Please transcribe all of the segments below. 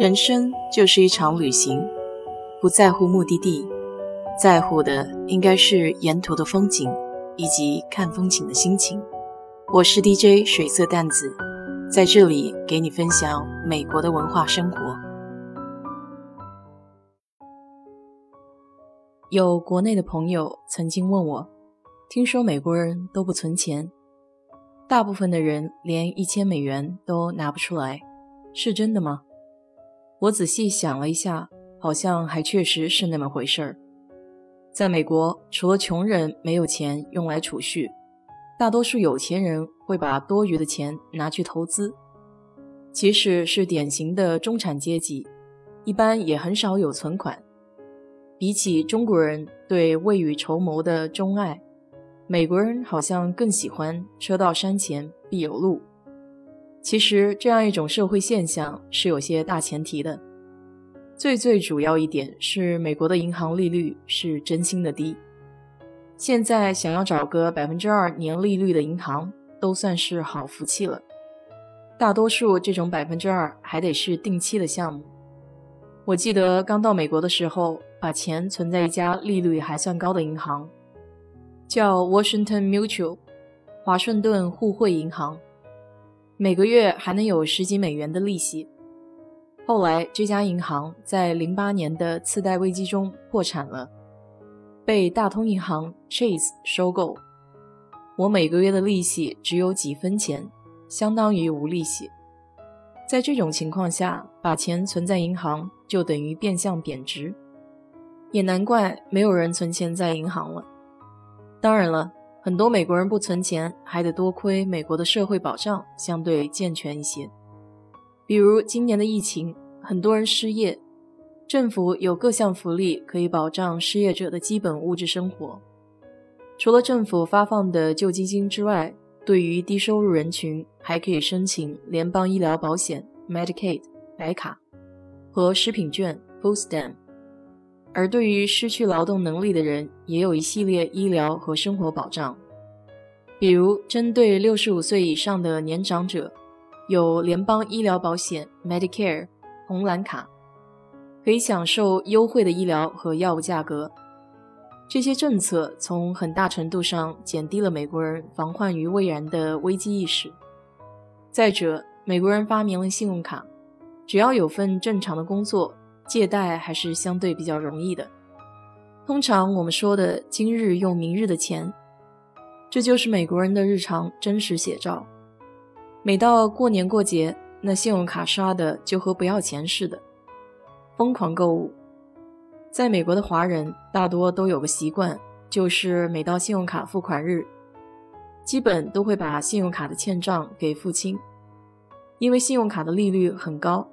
人生就是一场旅行，不在乎目的地，在乎的应该是沿途的风景以及看风景的心情。我是 DJ 水色淡子，在这里给你分享美国的文化生活。有国内的朋友曾经问我，听说美国人都不存钱，大部分的人连一千美元都拿不出来，是真的吗？我仔细想了一下，好像还确实是那么回事儿。在美国，除了穷人没有钱用来储蓄，大多数有钱人会把多余的钱拿去投资。即使是典型的中产阶级，一般也很少有存款。比起中国人对未雨绸缪的钟爱，美国人好像更喜欢“车到山前必有路”。其实，这样一种社会现象是有些大前提的。最最主要一点是，美国的银行利率是真心的低。现在想要找个百分之二年利率的银行，都算是好福气了。大多数这种百分之二还得是定期的项目。我记得刚到美国的时候，把钱存在一家利率还算高的银行，叫 Washington Mutual，华盛顿互惠银行。每个月还能有十几美元的利息。后来这家银行在零八年的次贷危机中破产了，被大通银行 Chase 收购。我每个月的利息只有几分钱，相当于无利息。在这种情况下，把钱存在银行就等于变相贬值，也难怪没有人存钱在银行了。当然了。很多美国人不存钱，还得多亏美国的社会保障相对健全一些。比如今年的疫情，很多人失业，政府有各项福利可以保障失业者的基本物质生活。除了政府发放的救济金之外，对于低收入人群，还可以申请联邦医疗保险 （Medicaid） 白卡和食品券 （Food Stamp）。而对于失去劳动能力的人，也有一系列医疗和生活保障，比如针对六十五岁以上的年长者，有联邦医疗保险 （Medicare） 红蓝卡，可以享受优惠的医疗和药物价格。这些政策从很大程度上减低了美国人防患于未然的危机意识。再者，美国人发明了信用卡，只要有份正常的工作。借贷还是相对比较容易的。通常我们说的“今日用明日的钱”，这就是美国人的日常真实写照。每到过年过节，那信用卡刷的就和不要钱似的，疯狂购物。在美国的华人大多都有个习惯，就是每到信用卡付款日，基本都会把信用卡的欠账给付清，因为信用卡的利率很高。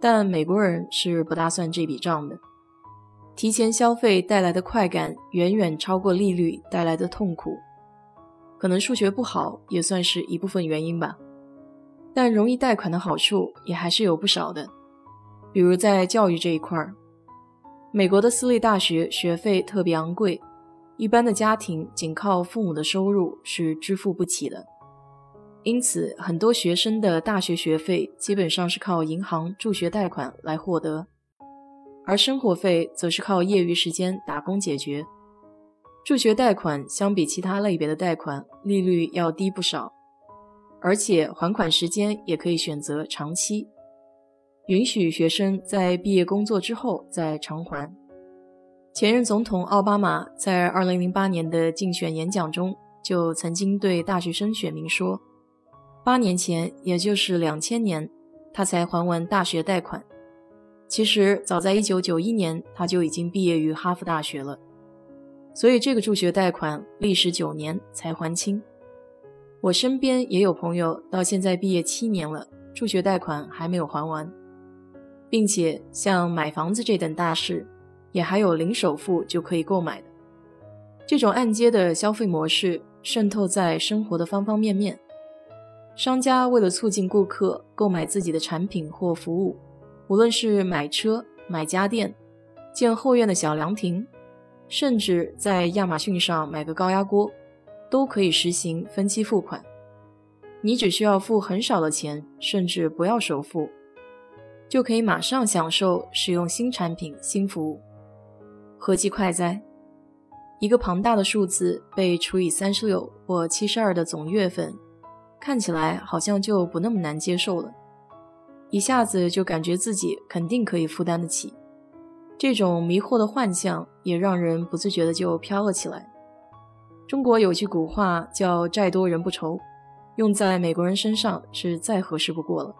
但美国人是不大算这笔账的，提前消费带来的快感远远超过利率带来的痛苦，可能数学不好也算是一部分原因吧。但容易贷款的好处也还是有不少的，比如在教育这一块儿，美国的私立大学学费特别昂贵，一般的家庭仅靠父母的收入是支付不起的。因此，很多学生的大学学费基本上是靠银行助学贷款来获得，而生活费则是靠业余时间打工解决。助学贷款相比其他类别的贷款，利率要低不少，而且还款时间也可以选择长期，允许学生在毕业工作之后再偿还。前任总统奥巴马在2008年的竞选演讲中就曾经对大学生选民说。八年前，也就是两千年，他才还完大学贷款。其实早在一九九一年，他就已经毕业于哈佛大学了。所以这个助学贷款历时九年才还清。我身边也有朋友到现在毕业七年了，助学贷款还没有还完，并且像买房子这等大事，也还有零首付就可以购买的。这种按揭的消费模式渗透在生活的方方面面。商家为了促进顾客购买自己的产品或服务，无论是买车、买家电、建后院的小凉亭，甚至在亚马逊上买个高压锅，都可以实行分期付款。你只需要付很少的钱，甚至不要首付。就可以马上享受使用新产品、新服务，何其快哉！一个庞大的数字被除以三十六或七十二的总月份，看起来好像就不那么难接受了，一下子就感觉自己肯定可以负担得起。这种迷惑的幻象也让人不自觉的就飘了起来。中国有句古话叫“债多人不愁”，用在美国人身上是再合适不过了。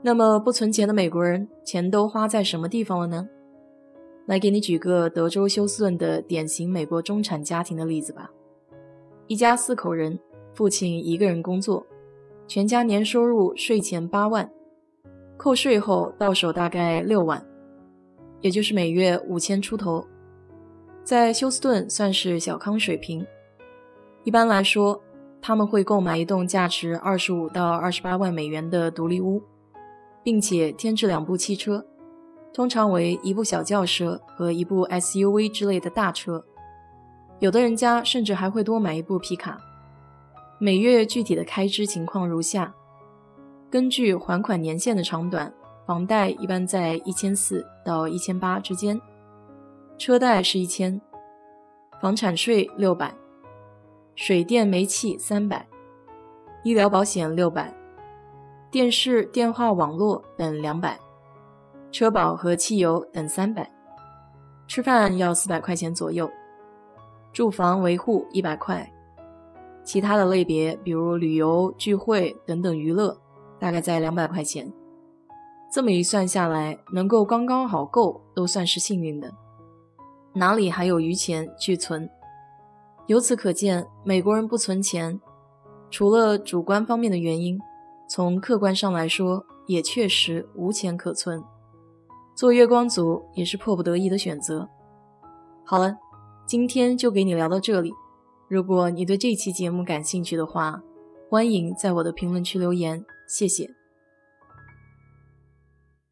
那么不存钱的美国人，钱都花在什么地方了呢？来给你举个德州休斯顿的典型美国中产家庭的例子吧。一家四口人，父亲一个人工作，全家年收入税前八万，扣税后到手大概六万，也就是每月五千出头，在休斯顿算是小康水平。一般来说，他们会购买一栋价值二十五到二十八万美元的独立屋，并且添置两部汽车。通常为一部小轿车和一部 SUV 之类的大车，有的人家甚至还会多买一部皮卡。每月具体的开支情况如下：根据还款年限的长短，房贷一般在一千四到一千八之间，车贷是一千，房产税六百，水电煤气三百，医疗保险六百，电视、电话、网络等两百。车保和汽油等三百，吃饭要四百块钱左右，住房维护一百块，其他的类别比如旅游、聚会等等娱乐，大概在两百块钱。这么一算下来，能够刚刚好够都算是幸运的，哪里还有余钱去存？由此可见，美国人不存钱，除了主观方面的原因，从客观上来说，也确实无钱可存。做月光族也是迫不得已的选择。好了，今天就给你聊到这里。如果你对这期节目感兴趣的话，欢迎在我的评论区留言，谢谢。